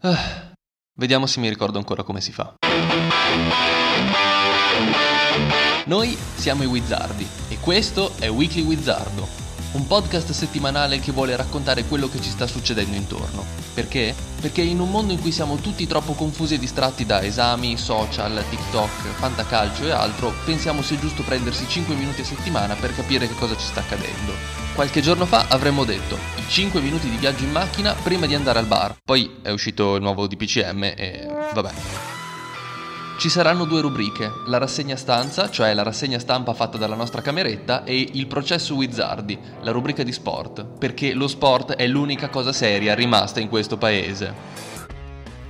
Ah, vediamo se mi ricordo ancora come si fa. Noi siamo i Wizardi e questo è Weekly Wizardo, un podcast settimanale che vuole raccontare quello che ci sta succedendo intorno. Perché? Perché in un mondo in cui siamo tutti troppo confusi e distratti da esami, social, TikTok, fantacalcio e altro, pensiamo sia giusto prendersi 5 minuti a settimana per capire che cosa ci sta accadendo. Qualche giorno fa avremmo detto i 5 minuti di viaggio in macchina prima di andare al bar. Poi è uscito il nuovo DPCM e vabbè. Ci saranno due rubriche, la rassegna stanza, cioè la rassegna stampa fatta dalla nostra cameretta, e il processo Wizardi, la rubrica di sport, perché lo sport è l'unica cosa seria rimasta in questo paese.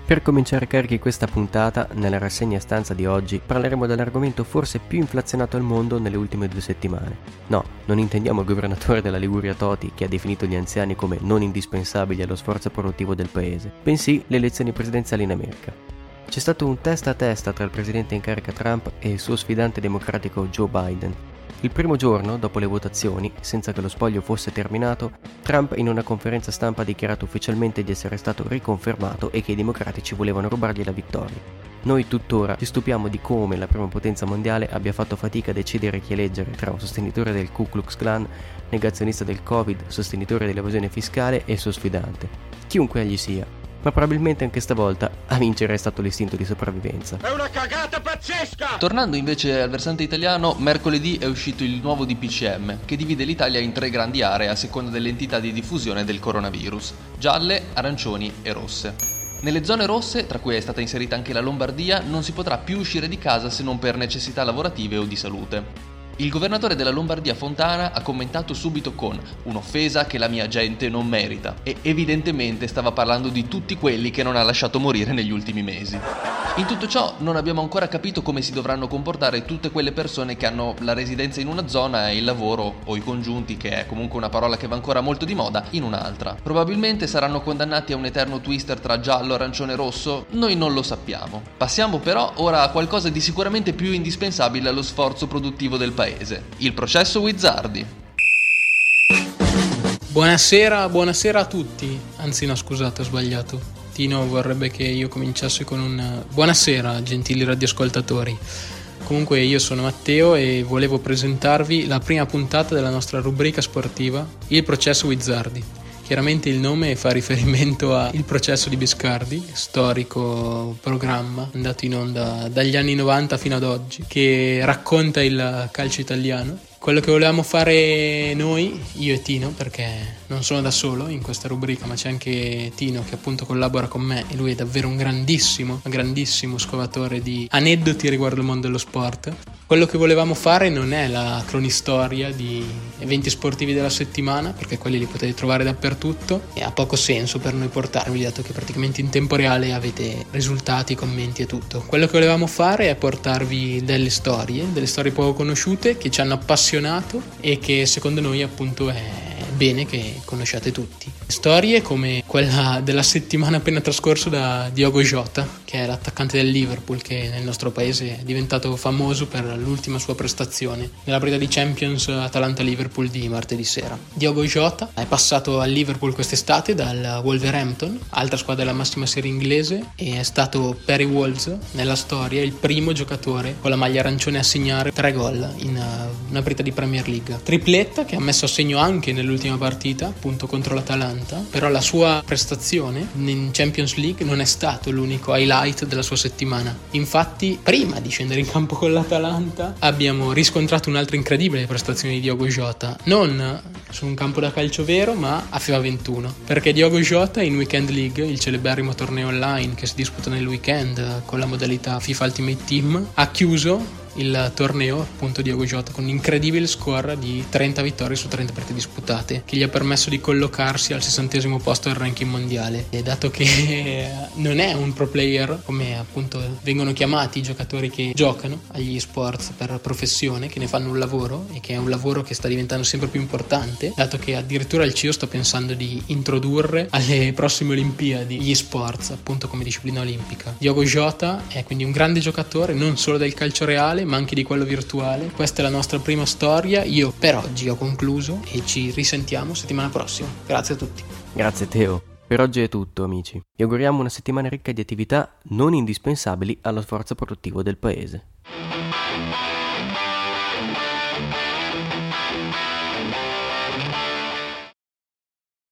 Per cominciare carichi questa puntata, nella rassegna stanza di oggi parleremo dell'argomento forse più inflazionato al mondo nelle ultime due settimane. No, non intendiamo il governatore della Liguria Toti che ha definito gli anziani come non indispensabili allo sforzo produttivo del paese, bensì le elezioni presidenziali in America. C'è stato un testa a testa tra il presidente in carica Trump e il suo sfidante democratico Joe Biden, il primo giorno, dopo le votazioni, senza che lo spoglio fosse terminato, Trump in una conferenza stampa ha dichiarato ufficialmente di essere stato riconfermato e che i democratici volevano rubargli la vittoria. Noi tuttora ci stupiamo di come la prima potenza mondiale abbia fatto fatica a decidere chi eleggere tra un sostenitore del Ku Klux Klan, negazionista del Covid, sostenitore dell'evasione fiscale e suo sfidante. Chiunque egli sia, ma probabilmente anche stavolta a vincere è stato l'istinto di sopravvivenza. È una cagata pazzesca! Tornando invece al versante italiano, mercoledì è uscito il nuovo DPCM, che divide l'Italia in tre grandi aree a seconda dell'entità di diffusione del coronavirus, gialle, arancioni e rosse. Nelle zone rosse, tra cui è stata inserita anche la Lombardia, non si potrà più uscire di casa se non per necessità lavorative o di salute. Il governatore della Lombardia Fontana ha commentato subito con un'offesa che la mia gente non merita e evidentemente stava parlando di tutti quelli che non ha lasciato morire negli ultimi mesi. In tutto ciò non abbiamo ancora capito come si dovranno comportare tutte quelle persone che hanno la residenza in una zona e il lavoro o i congiunti, che è comunque una parola che va ancora molto di moda, in un'altra. Probabilmente saranno condannati a un eterno twister tra giallo, arancione e rosso, noi non lo sappiamo. Passiamo però ora a qualcosa di sicuramente più indispensabile allo sforzo produttivo del paese paese, il processo Wizzardi. Buonasera, buonasera a tutti. Anzi no, scusate, ho sbagliato. Tino vorrebbe che io cominciassi con un buonasera, gentili radioascoltatori. Comunque io sono Matteo e volevo presentarvi la prima puntata della nostra rubrica sportiva, Il processo Wizzardi. Chiaramente il nome fa riferimento al processo di Biscardi, storico programma andato in onda dagli anni 90 fino ad oggi, che racconta il calcio italiano quello che volevamo fare noi, io e Tino, perché non sono da solo in questa rubrica, ma c'è anche Tino che appunto collabora con me e lui è davvero un grandissimo, grandissimo scovatore di aneddoti riguardo il mondo dello sport. Quello che volevamo fare non è la cronistoria di eventi sportivi della settimana, perché quelli li potete trovare dappertutto e ha poco senso per noi portarvi, dato che praticamente in tempo reale avete risultati, commenti e tutto. Quello che volevamo fare è portarvi delle storie, delle storie poco conosciute che ci hanno appassionato e che secondo noi appunto è bene che conosciate tutti. Storie come quella della settimana appena trascorso da Diogo Jota, che è l'attaccante del Liverpool che nel nostro paese è diventato famoso per l'ultima sua prestazione nella partita di Champions Atalanta-Liverpool di martedì sera. Diogo Jota è passato al Liverpool quest'estate dal Wolverhampton, altra squadra della massima serie inglese, e è stato Perry Wolves nella storia il primo giocatore con la maglia arancione a segnare tre gol in una partita di Premier League. Tripletta che ha messo a segno anche nell'ultima l'ultima partita, appunto contro l'Atalanta, però la sua prestazione in Champions League non è stato l'unico highlight della sua settimana. Infatti, prima di scendere in campo con l'Atalanta, abbiamo riscontrato un'altra incredibile prestazione di Diogo Jota, non su un campo da calcio vero, ma a FIFA 21, perché Diogo Jota in Weekend League, il celeberrimo torneo online che si disputa nel weekend con la modalità FIFA Ultimate Team, ha chiuso il torneo appunto Diogo Jota con un incredibile score di 30 vittorie su 30 partite disputate che gli ha permesso di collocarsi al sessantesimo posto del ranking mondiale. E dato che non è un pro player come appunto vengono chiamati i giocatori che giocano agli sport per professione che ne fanno un lavoro e che è un lavoro che sta diventando sempre più importante dato che addirittura il CIO sta pensando di introdurre alle prossime Olimpiadi gli sport appunto come disciplina olimpica. Diogo Jota è quindi un grande giocatore non solo del calcio reale ma anche di quello virtuale. Questa è la nostra prima storia. Io per oggi ho concluso e ci risentiamo settimana prossima. Grazie a tutti. Grazie Teo. Per oggi è tutto, amici. Vi auguriamo una settimana ricca di attività non indispensabili allo sforzo produttivo del paese.